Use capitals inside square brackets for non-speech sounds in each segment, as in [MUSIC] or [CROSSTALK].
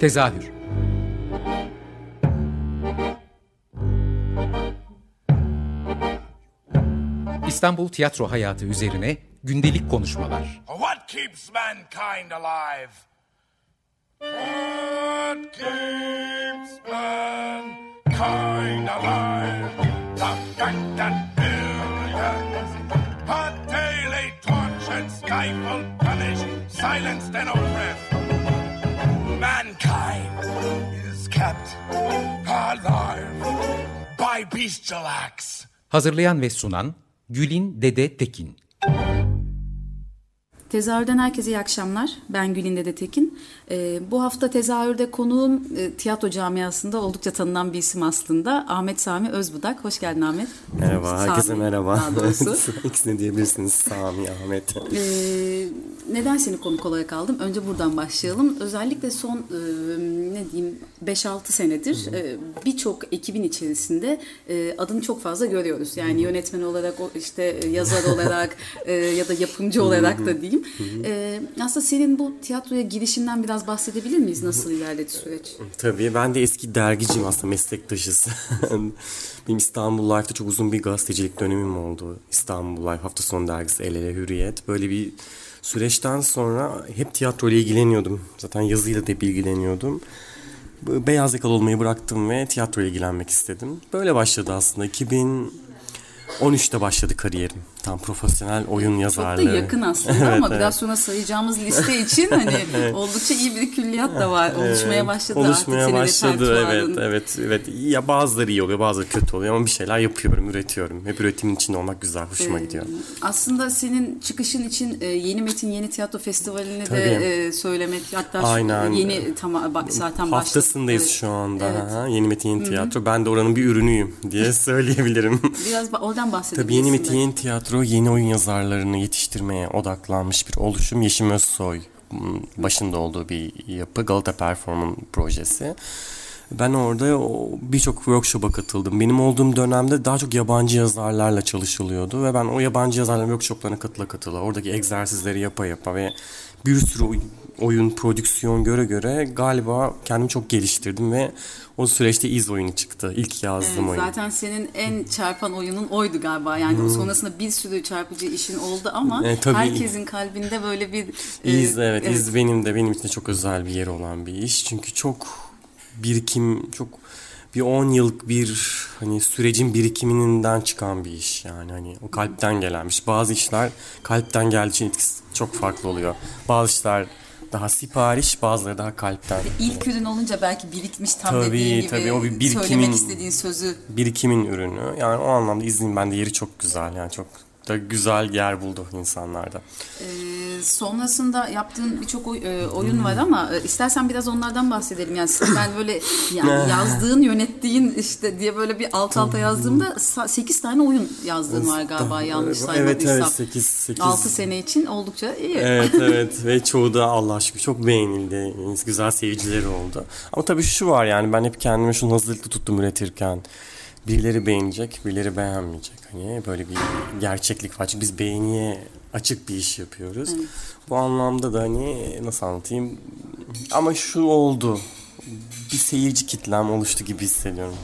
Tezahür İstanbul tiyatro hayatı üzerine gündelik konuşmalar. What keeps mankind alive? What keeps mankind alive? The fact that billions are daily tortured, stifled, punished, silenced, and oppressed. Bestial acts. Hazırlayan ve sunan Gülin Dede Tekin. Tezahürden herkese iyi akşamlar. Ben Gülin Dede Tekin. Ee, bu hafta tezahürde konuğum e, tiyatro camiasında oldukça tanınan bir isim aslında. Ahmet Sami Özbudak. Hoş geldin Ahmet. Merhaba, Sami, herkese merhaba. daha doğrusu. [LAUGHS] İkisini diyebilirsiniz Sami, Ahmet. Ee, neden seni konuk olarak aldım? Önce buradan başlayalım. Özellikle son e, ne diyeyim 5-6 senedir e, birçok ekibin içerisinde e, adını çok fazla görüyoruz. Yani yönetmen olarak, işte yazar olarak [LAUGHS] e, ya da yapımcı olarak da diyeyim. E, aslında senin bu tiyatroya girişinden biraz bahsedebilir miyiz? Nasıl ilerledi süreç? Tabii ben de eski dergiciyim aslında meslektaşız. [LAUGHS] Benim İstanbul Life'da çok uzun bir gazetecilik dönemim oldu. İstanbul Life hafta sonu dergisi El Ele Hürriyet. Böyle bir süreçten sonra hep tiyatro ile ilgileniyordum. Zaten yazıyla da hep ilgileniyordum. Beyaz yakalı olmayı bıraktım ve tiyatro ile ilgilenmek istedim. Böyle başladı aslında. 2013'te başladı kariyerim. Tam profesyonel oyun yazarlığı. Çok da yakın aslında [LAUGHS] Evet, ama evet. biraz sonra sayacağımız liste için hani [LAUGHS] oldukça iyi bir külliyat da var. Oluşmaya başladı Oluşmaya artık başladı evet evet evet ya bazıları iyi oluyor bazıları kötü oluyor ama bir şeyler yapıyorum üretiyorum hep üretimin içinde olmak güzel hoşuma Ee, gidiyor. Aslında senin çıkışın için e, Yeni Metin Yeni Tiyatro Festivali'ni Tabii. de söylemek hatta Aynen. yeni tam ba- zaten Haftasındayız başladı. şu anda Evet. ha, Yeni Metin Yeni Tiyatro ben de oranın bir ürünüyüm diye [LAUGHS] söyleyebilirim. Biraz oradan bahsedebilirsin. Tabii Yeni Metin. Yeni Tiyatro yeni oyun yazarlarını yetiştirmeye odaklanmış bir oluşum. Yeşim Özsoy m, başında olduğu bir yapı Galata Perform'un projesi. Ben orada birçok workshop'a katıldım. Benim olduğum dönemde daha çok yabancı yazarlarla çalışılıyordu ve ben o yabancı yazarların workshoplarına katıla katıla oradaki egzersizleri yapa yapa ve bir sürü oyun, prodüksiyon göre göre galiba kendimi çok geliştirdim ve o süreçte iz oyunu çıktı. İlk yazdığım Evet, oyun. zaten senin en çarpan oyunun oydu galiba. Yani sonrasında bir sürü çarpıcı işin oldu ama Hmm. E, tabii. herkesin kalbinde böyle bir e, İz evet, iz benim de benim için de çok özel bir yeri olan bir iş. Çünkü çok birikim çok bir 10 yıllık bir hani sürecin birikiminden çıkan bir iş yani hani o kalpten gelen bir iş. Bazı işler kalpten geldiği için etkisi çok farklı oluyor. Bazı işler daha sipariş, bazıları daha kalpten. İlk ürün olunca belki birikmiş tam Tabii, dediğin gibi tabii, o bir birikimin- söylemek istediğin sözü Birikimin ürünü. Yani o anlamda izin bende yeri çok güzel. Yani çok da güzel yer buldu insanlarda. Ee, sonrasında yaptığın birçok oy- e, oyun var ama e, istersen biraz onlardan bahsedelim. Yani ben böyle yani [LAUGHS] yazdığın, yönettiğin işte diye böyle bir alt alta yazdığımda 8 tane oyun yazdığın var galiba yanlış Evet saymadıysam. evet 8 8 6 sene için oldukça iyi. Evet [LAUGHS] evet ve çoğu da Allah aşkına çok beğenildi. Güzel seyircileri oldu. Ama tabii şu var yani ben hep kendimi şunu hazırlıklı tuttum üretirken. Birileri beğenecek, birileri beğenmeyecek. Hani böyle bir gerçeklik var. Çünkü biz beğeniye açık bir iş yapıyoruz. Bu anlamda da hani nasıl anlatayım? Ama şu oldu. Bir seyirci kitlem oluştu gibi hissediyorum.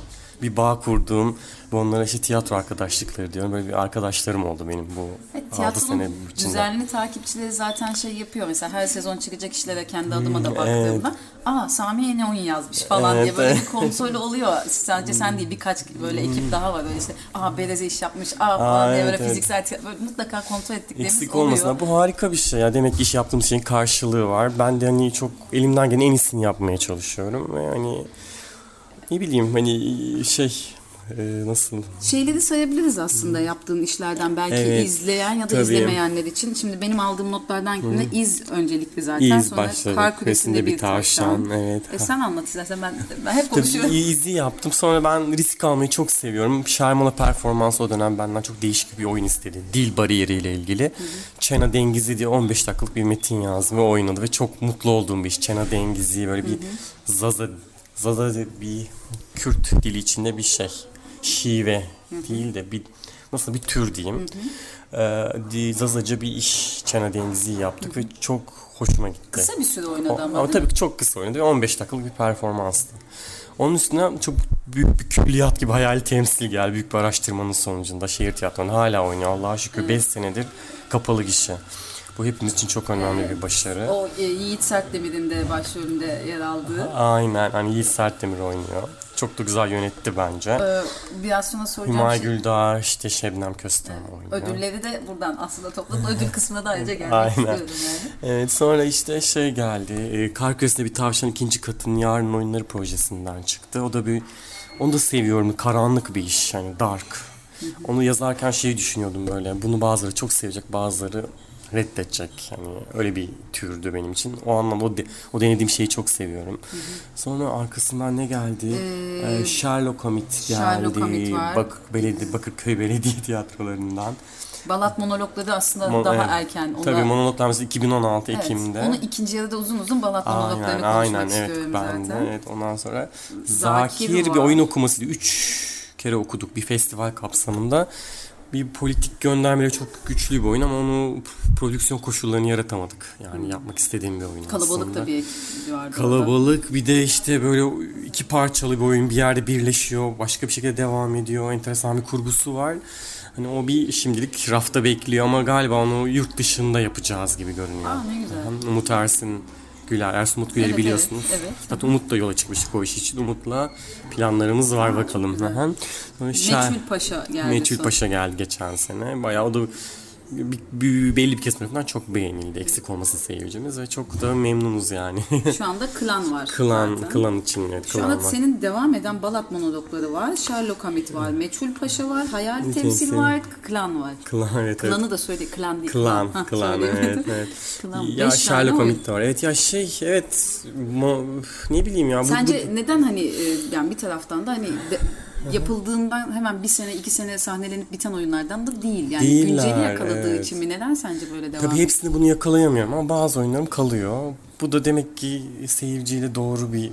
Bir bağ kurduğum ve onlara işte tiyatro arkadaşlıkları diyorum. Böyle bir arkadaşlarım oldu benim bu Evet, altı sene tiyatronun içinde. düzenli takipçileri zaten şey yapıyor. Mesela her sezon çıkacak işlere kendi adıma da baktığımda aa Sami yeni oyun yazmış falan Evet, diye böyle evet. bir kontrol oluyor. [LAUGHS] Sadece sen değil birkaç böyle ekip daha var. Böyle işte aa Bereze iş yapmış aa falan Aa, diye evet, böyle evet. fiziksel tiyatro böyle mutlaka kontrol ettiklerimiz Eksik oluyor. olmasın. Bu harika bir şey ya. Demek ki iş yaptığım şeyin karşılığı var. Ben de hani çok elimden gelen en iyisini yapmaya çalışıyorum. Ve hani ne bileyim hani şey e, nasıl Şeyleri sayabiliriz aslında yaptığın işlerden belki Evet, izleyen ya da tabii. izlemeyenler için. Şimdi benim aldığım notlardan yine iz öncelikli zaten. İz Sonra başladı. kar küresinde bir tavşan. Evet. E sen anlat istersen ben, ben hep Tabii konuşuyorum. izi yaptım. Sonra ben risk almayı çok seviyorum. Sherman'a performans o dönem benden çok değişik bir oyun istedi. Dil bariyeriyle ilgili. Çena Dengizi diye 15 dakikalık bir metin yazdım ve oynadı ve çok mutlu olduğum bir iş. Çena Dengizi böyle bir Zaza Zaza bir Kürt dili içinde bir şey. Şive değil de bir nasıl bir tür diyeyim. Ee, Zazaca bir iş Çena Dengizi yaptık ve çok hoşuma gitti. Kısa bir süre oynadı ama, ama tabii ki çok kısa oynadı ve 15 dakikalık bir performanstı. Onun üstüne çok büyük bir külliyat gibi hayali temsil geldi. Büyük bir araştırmanın sonucunda şehir tiyatronu hala oynuyor. Allah'a şükür 5 senedir kapalı gişe. Bu hepimiz için çok önemli bir başarı. O e, Yiğit Sertdemir'in de başrolünde yer aldığı. Aynen hani Yiğit Sertdemir oynuyor. Çok da güzel yönetti bence. Ee, biraz sonra soracağım. Hümay şey- Güldağ işte Şebnem Köstem oynuyor. Ödülleri de buradan aslında topladım. Ödül [LAUGHS] kısmına da ayrıca gelmek Aynen. istiyorum yani. Evet sonra işte şey geldi. E, Kar Küresi'nde bir tavşan ikinci katın yarın oyunları projesinden çıktı. O da bir onu da seviyorum. Karanlık bir iş yani dark. Onu yazarken şeyi düşünüyordum böyle. Bunu bazıları çok sevecek, bazıları reddedecek. Yani öyle bir türdü benim için. O anlamda o, de- o denediğim şeyi çok seviyorum. Sonra arkasından ne geldi? Ee, Sherlock Hamit geldi. Sherlock Hamit var. Bak, belediye, Bakırköy Belediye Tiyatrolarından. Balat monologları aslında Mon- daha evet. erken. Ona, Tabii monologlar mesela 2016 evet, Ekim'de. Onu ikinci yarıda uzun uzun Balat monologlarını Aynen konuşmak aynen evet istiyorum ben de evet ondan sonra Zakir Zakir, bir oyun okuması üç kere okuduk bir festival kapsamında bir politik göndermeleri çok güçlü bir oyun ama onu prodüksiyon koşullarını yaratamadık yani yapmak istediğim bir oyun Kalabalık aslında. da bir vardı. orada. Kalabalık bir de işte böyle iki parçalı bir oyun bir yerde birleşiyor başka bir şekilde devam ediyor enteresan bir kurgusu var. Hani o bir şimdilik rafta bekliyor ama galiba onu yurt dışında yapacağız gibi görünüyor. Aa, ne güzel. Umut Ersin Güler, Ersun Umut Güler'i Evet, biliyorsunuz. evet, evet. Zaten Umut da yola çıkmıştık o iş için. Umut'la planlarımız var bakalım. Şer- Meçhul Paşa geldi. Meçhul. Paşa geldi geçen sene. Bayağı o da belli bir kesim tarafından çok beğenildi. Eksik olmasın seyircimiz ve çok da memnunuz yani. [LAUGHS] Şu anda Klan var. klan, zaten. klan için evet Şu klan anda var. senin devam eden Balat monologları var. Sherlock Hamit var. Meçhul Paşa var. Hayal temsil Temsil. var. Klan var. Klan evet evet. Klanı da söyle. Klan değil. Klan, klan söyleyemedim. evet [LAUGHS] evet. Klan. Ya Sherlock. Hamit de var. Evet ya şey evet mo- ne bileyim ya. Bu, Sence bu- neden hani e, yani bir taraftan da hani de- yapıldığından hemen bir sene iki sene sahnelenip biten oyunlardan da değil. Yani Değiller, günceli yakaladığı evet. için mi? Neden sence böyle devam Tabii hepsini bunu yakalayamıyorum ama bazı oyunlarım kalıyor. Bu da demek ki seyirciyle doğru bir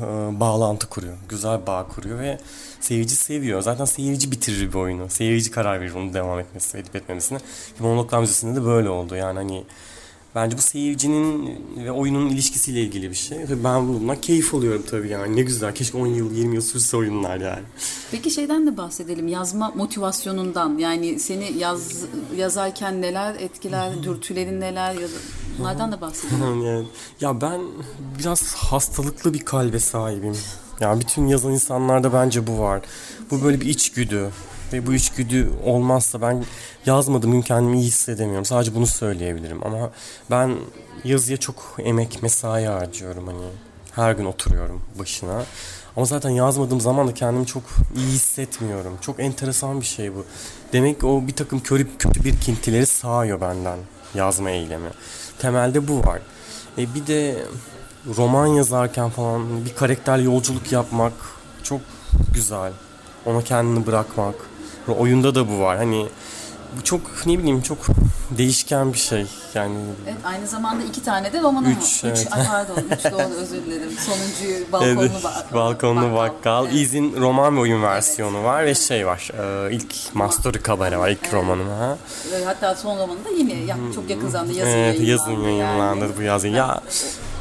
e, bağlantı kuruyor. Güzel bağ kuruyor ve seyirci seviyor. Zaten seyirci bitirir bir oyunu. Seyirci karar verir onun devam etmesi, edip etmemesine. Monologlar Müzesi'nde de böyle oldu. Yani hani bence bu seyircinin ve oyunun ilişkisiyle ilgili bir şey. Tabii ben bundan keyif alıyorum tabii yani. Ne güzel. Keşke 10 yıl, 20 yıl sürse oyunlar yani. Peki şeyden de bahsedelim. Yazma motivasyonundan. Yani seni yaz yazarken neler etkiler, dürtülerin neler ya bunlardan da bahsedelim. [LAUGHS] Yani, ya ben biraz hastalıklı bir kalbe sahibim. Ya bütün yazan insanlarda bence bu var. Bu böyle bir içgüdü. Ve bu içgüdü olmazsa ben yazmadığım gün kendimi iyi hissedemiyorum. Sadece bunu söyleyebilirim. Ama ben yazıya çok emek, mesai harcıyorum. Hani her gün oturuyorum başına. Ama zaten yazmadığım zaman da kendimi çok iyi hissetmiyorum. Çok enteresan bir şey bu. Demek ki o bir takım kötü, kötü birikintileri sağıyor benden yazma eylemi. Temelde bu var. E bir de roman yazarken falan bir karakterle yolculuk yapmak çok güzel. Ona kendini bırakmak. Ve Oyunda da bu var. Hani bu çok ne bileyim çok değişken bir şey. Yani Evet, aynı zamanda iki tane de roman Üç, ama. evet. Üç, ay pardon, [LAUGHS] üç doğru özür dilerim. Sonuncuyu balkonlu, Evet, ba- [LAUGHS] balkonlu bakkal. Evet. İzin roman ve oyun versiyonu var ve şey var. E, ilk Master Kabare var ilk romanım ha. Ee, Hatta son romanı da yeni, ya, çok yakın zamanda yazın Evet yayınlandı. yazın yayınlandı yani. bu yazın. Ya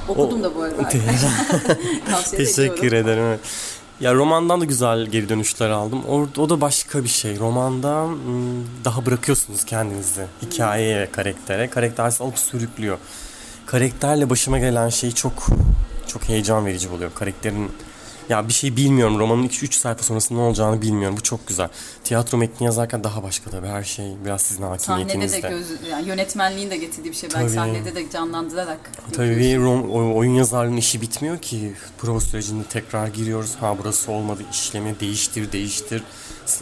Okudum O- da bu arada. [LAUGHS] Teşekkür ediyorum. ederim. evet. Ya romandan da güzel geri dönüşler aldım. O, o da başka bir şey. Romanda hmm, daha bırakıyorsunuz kendinizi hikayeye ve karaktere. Karakter alıp sürüklüyor. Karakterle başıma gelen şey çok çok heyecan verici buluyor. Karakterin ya bir şey bilmiyorum. Romanın 2-3 sayfa sonrasında ne olacağını bilmiyorum. Bu çok güzel. Tiyatro metni yazarken daha başka tabii. Her şey biraz sizin Sahnede hakimiyetinizde. de göz, yani yönetmenliğin de getirdiği bir şey. Belki Tabii. sahnede de canlandırarak Tabii rom- oyun yazarlığının işi bitmiyor ki. Prova sürecinde tekrar giriyoruz. Ha burası olmadı işlemi değiştir değiştir.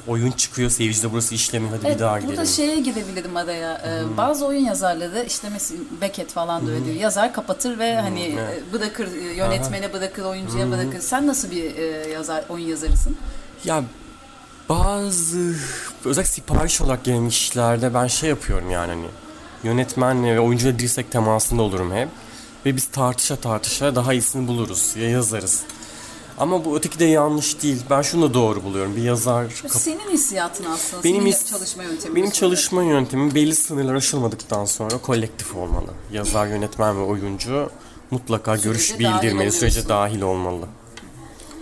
Oyun çıkıyor seyirci de burası işlemi hadi Evet, bir daha gidelim. burada şeye gidebilirim araya. Ee, Bazı oyun yazarları işte mesela Beckett falan da öyle diyor. Yazar kapatır ve hani e, bırakır e, yönetmene bırakır, oyuncuya bırakır. Sen nasıl bir e, yazar oyun yazarısın? Ya bazı özellikle sipariş olarak gelen işlerde ben şey yapıyorum yani hani yönetmenle ve oyuncuyla dirsek temasında olurum hep. Ve biz tartışa tartışa daha iyisini buluruz ya yazarız. Ama bu öteki de yanlış değil. Ben şunu da doğru buluyorum. Bir yazar senin hissiyatın aslında. benim senin his- çalışma yöntemin. benim çalışma yöntemim belli sınırlar aşılmadıktan sonra kolektif olmalı. Yazar, yönetmen ve oyuncu mutlaka görüş bildirmeli, sürece dahil olmalı.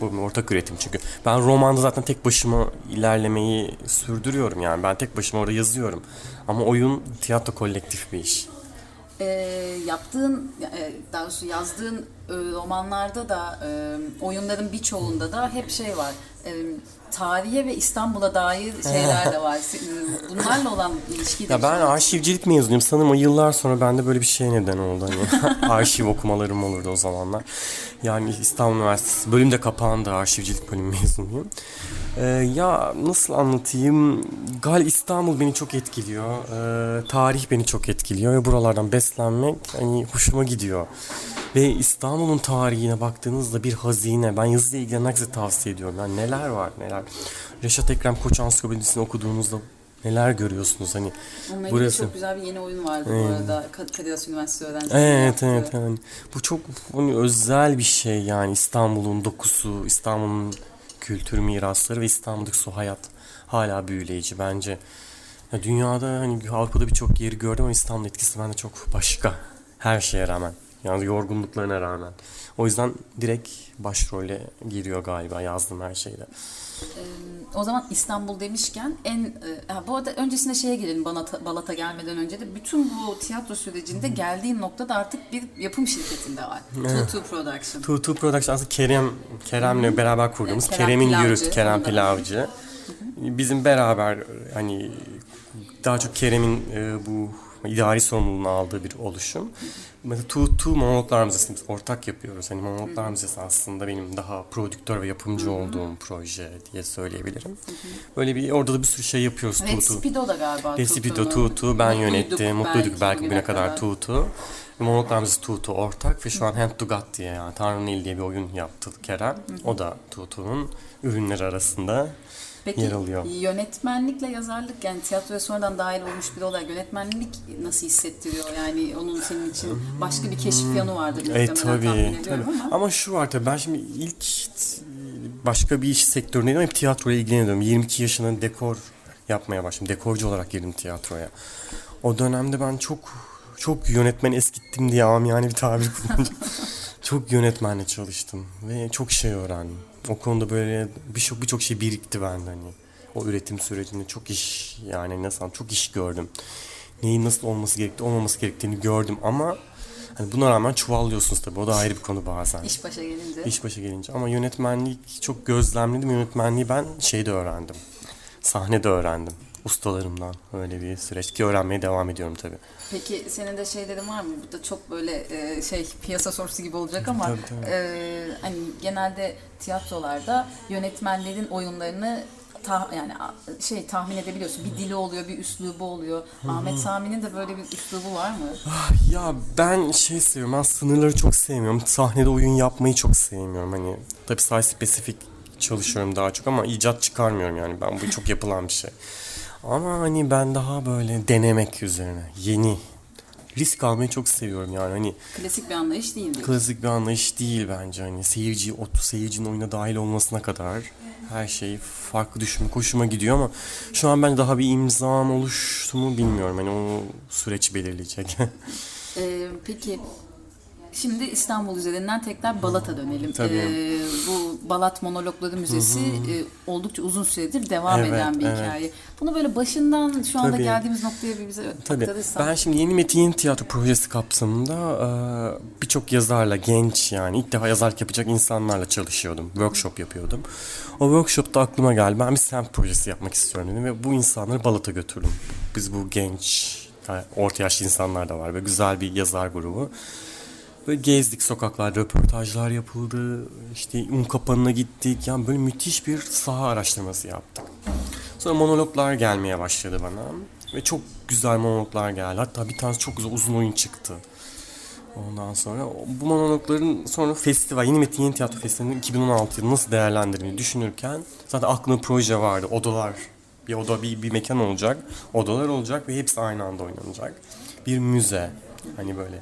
Bu ortak üretim çünkü. Ben romanda zaten tek başıma ilerlemeyi sürdürüyorum yani. Ben tek başıma orada yazıyorum. Ama oyun, tiyatro kolektif bir iş. Ee, yaptığın, e, daha doğrusu yazdığın e, romanlarda da, e, oyunların birçoğunda da hep şey var. E, tarihe ve İstanbul'a dair şeyler de var. Bunlarla olan ilişkiyi de Ya ben arşivcilik mezunuyum. Sanırım o yıllar sonra bende böyle bir şey neden oldu. Hani [LAUGHS] arşiv okumalarım olurdu o zamanlar. Yani İstanbul Üniversitesi bölüm de kapandı. Arşivcilik bölümü mezunuyum. Ee, ya nasıl anlatayım? Gal İstanbul beni çok etkiliyor. Ee, tarih beni çok etkiliyor ve buralardan beslenmek hani hoşuma gidiyor. Ve İstanbul'un tarihine baktığınızda bir hazine. Ben yazıyla ilgilenen herkese tavsiye ediyorum. Yani neler var neler. Reşat Ekrem Koç Ansiklopedisini okuduğunuzda neler görüyorsunuz hani. Onunla burası. çok güzel bir yeni oyun vardı bu arada. Kad- Kadir Has Üniversitesi öğrencileri Evet yaptı. evet yani bu çok hani özel bir şey yani İstanbul'un dokusu, İstanbul'un kültür mirasları ve İstanbul'daki su hayat hala büyüleyici bence. Ya dünyada hani Avrupa'da birçok yeri gördüm ama İstanbul etkisi bende çok başka. Her şeye rağmen. Yani yorgunluklarına rağmen. O yüzden direkt başrole giriyor galiba yazdığım her şeyde. O zaman İstanbul demişken en e, ha, bu arada öncesinde şeye gelelim Balata, Balat'a gelmeden önce de bütün bu tiyatro sürecinde geldiğin noktada artık bir yapım şirketinde var. Tutu Production. Two Production aslında Kerem Kerem'le beraber kurduğumuz Kerem Kerem'in yürüt Kerem. Pilavcı. Bizim beraber hani daha çok Kerem'in e, bu idari sorumluluğunu aldığı bir oluşum. Mesela Two Two Monologlar Müzesi biz ortak yapıyoruz. Hani Monologlar Müzesi aslında benim daha prodüktör ve yapımcı olduğum proje diye söyleyebilirim. Böyle bir orada da bir sürü şey yapıyoruz Two. Recipido da galiba. Tutu'nun. Tutu ben yönettim. Mutluyduk belki bugüne kadar Tutu. Monologlar Müzesi Tutu ortak ve şu an Hand to God diye yani Tanrı'nın eli diye bir oyun yaptı Kerem. O da Tutu'nun ürünleri arasında Peki yer alıyor. yönetmenlikle yazarlık yani tiyatroya sonradan dahil olmuş biri olarak yönetmenlik nasıl hissettiriyor? Yani onun senin için başka bir keşif yanı vardır E tabii, tabii. ama. Ama şu var tabii ben şimdi ilk başka bir iş sektöründeydim hep tiyatroyla ilgileniyorum. 22 yaşında dekor yapmaya başladım. Dekorcu olarak girdim tiyatroya. O dönemde ben çok çok yönetmen eskittim diye yani bir tabir kullanacağım. [LAUGHS] çok yönetmenle çalıştım ve çok şey öğrendim. O konuda böyle birçok birçok şey birikti bende hani. O üretim sürecinde çok iş yani nasıl çok iş gördüm. Neyin nasıl olması gerektiği olmaması gerektiğini gördüm ama hani buna rağmen çuvallıyorsunuz tabii. O da ayrı bir konu bazen. İş başa gelince. İş başa gelince. Ama yönetmenlik çok gözlemledim. Yönetmenliği ben şeyde öğrendim. Sahnede öğrendim. Ustalarımdan öyle bir süreç ki öğrenmeye devam ediyorum tabii. Peki senin de şeylerin var mı? Bu da çok böyle e, şey piyasa sorusu gibi olacak ama Tabii, tabii. e, hani genelde tiyatrolarda yönetmenlerin oyunlarını ta, yani şey tahmin edebiliyorsun. Bir dili oluyor, bir üslubu oluyor. Ahmet Sami'nin de böyle bir üslubu var mı? Ya ben şey seviyorum. Ben sınırları çok sevmiyorum. Sahnede oyun yapmayı çok sevmiyorum. Hani tabii site spesifik çalışıyorum daha çok ama icat çıkarmıyorum yani. Ben bu çok yapılan bir şey. Ama hani ben daha böyle denemek üzerine. Yeni. Risk almayı çok seviyorum yani. Hani Klasik bir anlayış değil diyor. klasik bir anlayış değil bence. Hani seyirci, otu seyircinin oyuna dahil olmasına kadar her şey farklı düşünmek hoşuma gidiyor ama şu an ben daha bir imzam oluştu mu bilmiyorum. Hani o süreç belirleyecek. [LAUGHS] Ee, peki şimdi İstanbul üzerinden tekrar Balat'a dönelim. Tabii. Ee, bu Balat Monologları Müzesi e, oldukça uzun süredir devam Evet, eden bir evet. hikaye. Bunu böyle başından şu anda Tabii. geldiğimiz noktaya bir bize Tabii. aktarırsan. Ben şimdi Yeni Metin Yeni Tiyatro projesi kapsamında e, birçok yazarla, genç yani ilk defa yazarlık yapacak insanlarla çalışıyordum. Workshop yapıyordum. O workshopta aklıma geldi. Ben bir semt projesi yapmak istiyorum dedim ve bu insanları Balat'a götürdüm. Biz bu genç, orta yaşlı insanlar da var ve güzel bir yazar grubu. Böyle gezdik sokaklarda, röportajlar yapıldı. İşte un kapanına gittik. Yani böyle müthiş bir saha araştırması yaptık. Sonra monologlar gelmeye başladı bana. Ve çok güzel monologlar geldi. Hatta bir tanesi çok güzel uzun oyun çıktı. Ondan sonra bu monologların sonra festival, Yeni Metin Yeni Tiyatro Festivali'nin 2016 yılı nasıl değerlendirmeyi düşünürken zaten aklımda proje vardı. Odalar, bir oda, bir, bir mekan olacak. Odalar olacak ve hepsi aynı anda oynanacak. Bir müze, hani böyle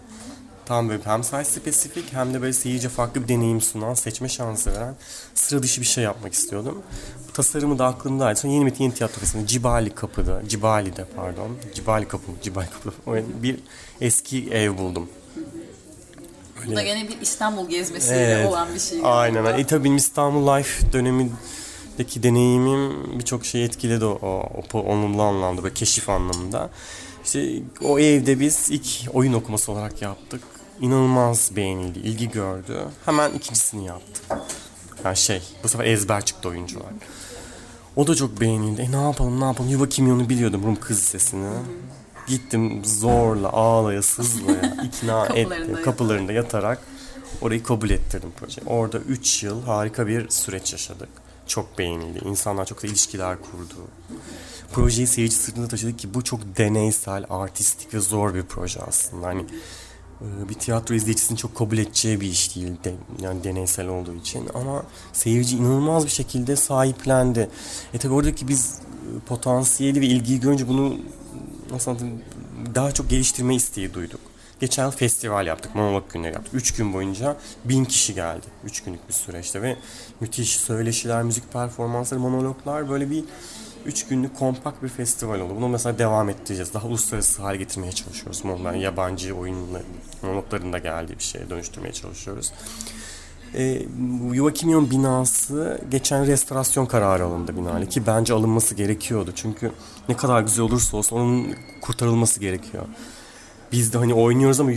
tam böyle hem size spesifik hem de böyle seyirci farklı bir deneyim sunan, seçme şansı veren sıra dışı bir şey yapmak istiyordum. Bu tasarımı da aklımdaydı. Sonra Yeni Metin Yeni Tiyatro Cibali Kapı'da, Cibali'de pardon, Cibali Kapı, Cibali Kapı. [LAUGHS] Bir eski ev buldum. Bu da gene bir İstanbul gezmesiyle Evet. olan bir şey. Aynen. E tabii İstanbul Life dönemindeki deneyimim birçok şey etkiledi o, o, o olumlu anlamda ve keşif anlamında. İşte o evde biz ilk oyun okuması olarak yaptık. İnanılmaz beğenildi, ilgi gördü. Hemen ikincisini yaptık. Yani şey, bu sefer ezber çıktı oyuncular. O da çok beğenildi. E ne yapalım ne yapalım. Yuva kimyonu biliyordum Rum kız sesini. Gittim zorla ağlaya sızlaya [LAUGHS] ikna ettim. Kapılarında yatarak orayı kabul ettirdim projeyi. Orada 3 yıl harika bir süreç yaşadık. Çok beğenildi. İnsanlar çok da ilişkiler kurdu. Projeyi seyirci sırtında taşıdık ki bu çok deneysel, artistik ve zor bir proje aslında. Hani bir tiyatro izleyicisinin çok kabul edeceği bir iş değil de, yani deneysel olduğu için ama seyirci inanılmaz bir şekilde sahiplendi. E tabi oradaki biz e, potansiyeli ve ilgiyi görünce bunu nasıl anlatayım daha çok geliştirme isteği duyduk. Geçen yıl festival yaptık, monolog günleri yaptık. Üç gün boyunca bin kişi geldi. Üç günlük bir süreçte ve müthiş söyleşiler, müzik performansları, monologlar böyle bir üç günlük kompakt bir festival oldu. Bunu mesela devam ettireceğiz. Daha uluslararası hale getirmeye çalışıyoruz. Yani yabancı oyunları, monologların da geldiği bir şeye dönüştürmeye çalışıyoruz. E, bu Yuva Kimyon binası geçen restorasyon kararı alındı binayla ki bence alınması gerekiyordu. Çünkü ne kadar güzel olursa olsun onun kurtarılması gerekiyor. Biz de hani oynuyoruz ama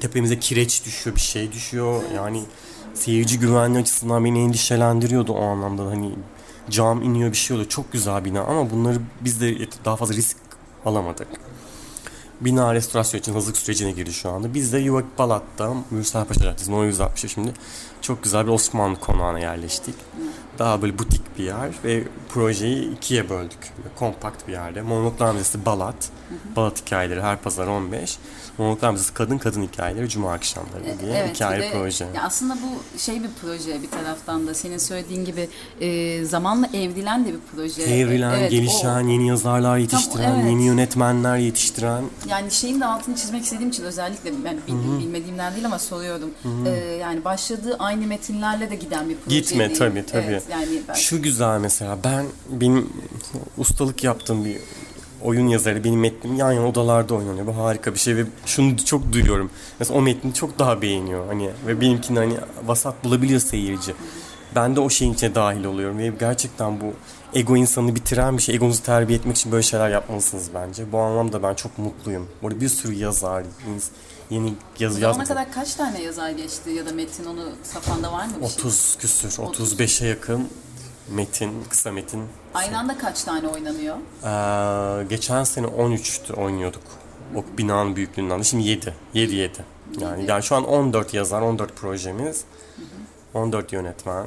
tepemize kireç düşüyor, bir şey düşüyor. Yani seyirci güvenliği açısından beni endişelendiriyordu o anlamda. Hani cam iniyor bir şey oluyor. Çok güzel bina ama bunları biz de daha fazla risk alamadık. Bina restorasyon için hazırlık sürecine girdi şu anda. Biz de Yuvak Balat'ta Mürsel Paşa Caddesi'nin 160'a şimdi çok güzel bir Osmanlı konağına yerleştik. Daha böyle butik bir yer ve projeyi ikiye böldük. Böyle kompakt bir yerde. Monologlar Müzesi Balat. Balat hikayeleri her pazar 15. Monologlar Müzesi Kadın Kadın Hikayeleri Cuma akşamları diye Evet, iki ayrı de- proje. Ya aslında bu şey bir proje bir taraftan da senin söylediğin gibi e, zamanla evrilen de bir proje. Evrilen, Evet, gelişen, o- yeni yazarlar yetiştiren, evet. yeni yönetmenler yetiştiren Yani şeyin de altını çizmek istediğim için özellikle ben bil- bilmediğimden değil ama soruyorum. Ee, yani başladığı aynı metinlerle de giden bir proje Gitme değil. tabii tabii. Evet, yani ben, Şu güzel mesela ben benim ustalık yaptığım bir oyun yazarı benim metnim yan yana odalarda oynanıyor. Bu harika bir şey ve şunu çok duyuyorum. Mesela o metni çok daha beğeniyor hani ve benimkini hani vasat bulabiliyor seyirci. Ben de o şeyin içine dahil oluyorum ve gerçekten bu ego insanı bitiren bir şey. Egonuzu terbiye etmek için böyle şeyler yapmalısınız bence. Bu anlamda ben çok mutluyum. Burada bir sürü yazar, yeni yazı yazmış. kadar kaç tane yazar geçti ya da metin onu safanda var mı bir şey? 30 küsür, 35'e yakın metin, kısa metin. Aynı anda kaç tane oynanıyor? Ee, geçen sene 13'tü oynuyorduk. O binanın büyüklüğünden de. Şimdi 7. 7 7. Yani, yani şu an 14 yazar, 14 projemiz. 14 yönetmen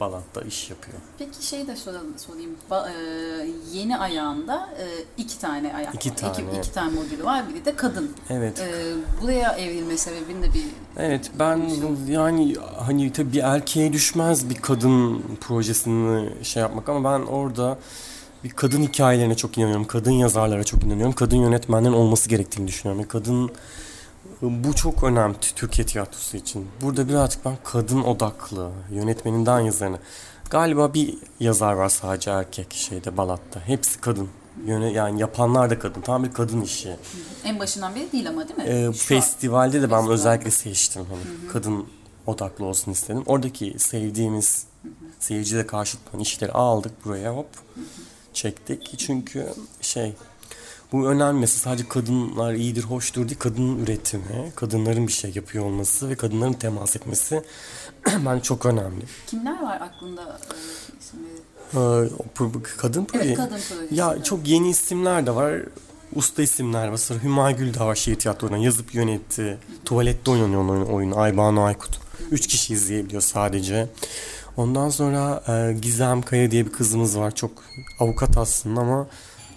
Balat'ta iş yapıyor. Peki şey de soralım, sorayım. Ba- e, yeni ayağında e, iki tane ayak İki var. tane, İki, evet. iki tane modülü var. Biri de kadın. Evet. E, buraya evrilme sebebin de bir Evet ben yani hani tabii bir erkeğe düşmez bir kadın projesini şey yapmak ama ben orada bir kadın hikayelerine çok inanıyorum. Kadın yazarlara çok inanıyorum. Kadın yönetmenlerin olması gerektiğini düşünüyorum. Ve kadın bu çok önemli Türkiye tiyatrosu için. Burada birazcık ben kadın odaklı yönetmeninden yazarına. Galiba bir yazar var sadece erkek şeyde Balat'ta. Hepsi kadın. Yöne, yani yapanlar da kadın. Tam bir kadın işi. en başından beri değil ama değil mi? Ee, Şu an- festivalde de ben Festival. özellikle seçtim. Hani kadın odaklı olsun istedim. Oradaki sevdiğimiz karşılık bulan işleri aldık buraya hop çektik. Çünkü şey bu önemli mesela sadece kadınlar iyidir, hoştur değil. Kadın üretimi, kadınların bir şey yapıyor olması ve kadınların temas etmesi [CLEARS THROAT] bence çok önemli. Kimler var aklında e, isimleri? Ee, kadın proje. Evet, kadın projesi. Ya çok yeni isimler de var. Usta isimler var. Sonra Hüma Gül de var şehir tiyatrodan. Yazıp yönetti. Tuvalette oynanıyor onun oyunu. Aybanu Aykut. Üç kişi izleyebiliyor sadece. Ondan sonra e, Gizem Kaya diye bir kızımız var. Çok avukat aslında ama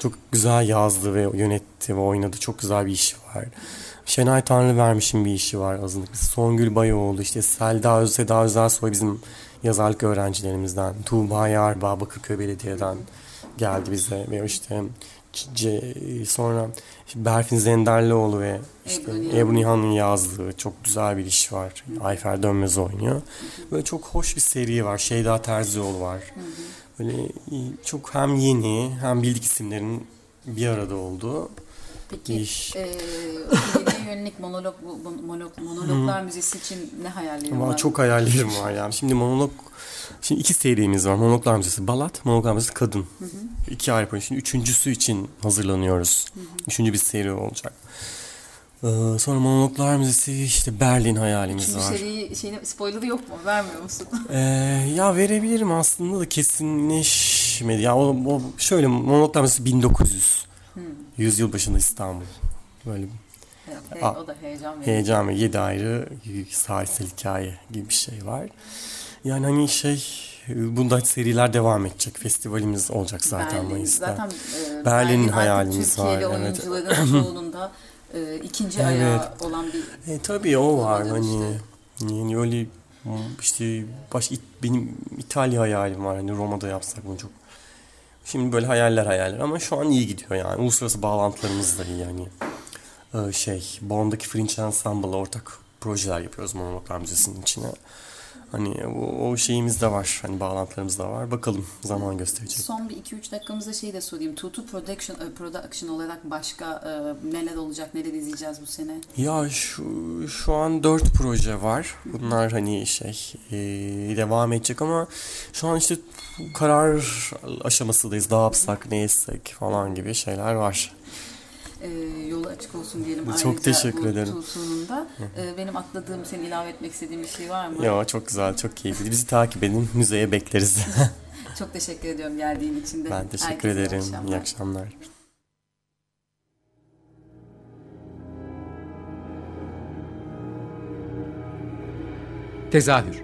çok güzel yazdı ve yönetti ve oynadı. Çok güzel bir işi var. Şenay Tanrı vermişim bir işi var azınlık. Songül Bayoğlu, işte Selda Öz, Seda Özersoy bizim yazarlık öğrencilerimizden. Tuğba Yarbağ Bakırköy Belediye'den geldi bize ve işte C, sonra Berfin Zenderlioğlu ve işte Ebru Nihan. Ebru Nihan'ın yazdığı çok güzel bir iş var. Ayfer Dönmez oynuyor. Böyle çok hoş bir seri var. Şeyda Terzioğlu var. Böyle çok hem yeni hem bildik isimlerin bir arada olduğu Peki iş. e, ileriye yönelik monolog, monolog, monologlar müzesi için ne hayallerin Ama var? çok hayallerim var yani. Şimdi monolog Şimdi iki serimiz var. Monologlar Müzesi Balat, Monologlar Müzesi Kadın. İki ayrı proje. Şimdi üçüncüsü için hazırlanıyoruz. Üçüncü bir seri olacak. Ee, sonra Monologlar Müzesi işte Berlin hayalimiz Üçüncü var. seri şeyine spoiler'ı yok mu? Vermiyor musun? [LAUGHS] Ee, ya verebilirim aslında da kesinleşmedi. Ya o, o şöyle Monologlar Müzesi 1900. Yüzyıl başında İstanbul. Böyle Evet, Aa, o da heyecan verici. heyecan ve yedi ayrı sahilsel hikaye gibi bir şey var. Yani hani şey bunda seriler devam edecek. Festivalimiz olacak zaten Berlin, Mayıs'ta. Zaten e, Berlin'in artık hayalimiz Türkiye'li var, evet. oyuncuların çoğunun [LAUGHS] e, ikinci Evet. ayağı olan bir E, tabii o var hani yani öyle işte baş benim İtalya hayalim var hani Roma'da yapsak bunu çok. Şimdi böyle hayaller hayaller ama şu an iyi gidiyor yani uluslararası bağlantılarımız da iyi yani. Ee, şey Bonn'daki Fringe Ensemble'la ortak projeler yapıyoruz Monologlar Müzesi'nin içine. Hani o, o şeyimiz de var hani bağlantılarımız da var bakalım zaman gösterecek. Son bir 2-3 dakikamızda şey de sorayım. Tutu Production, e, Production olarak başka e, neler olacak, neler izleyeceğiz bu sene? Ya şu şu an dört proje var. Bunlar hani şey e, devam edecek ama şu an işte karar aşamasındayız. Ne yapsak, ne etsek falan gibi şeyler var. E, yolu açık olsun diyelim. Çok Ayrıca teşekkür bu ederim. Tutu'nun da. E, benim atladığım, senin ilave etmek istediğin bir şey var mı? Ya çok güzel, çok keyifli. Bizi takip edin, müzeye bekleriz. [LAUGHS] Çok teşekkür ediyorum geldiğin için de. ben teşekkür Herkese iyi ederim. akşamlar. İyi akşamlar. Tezahür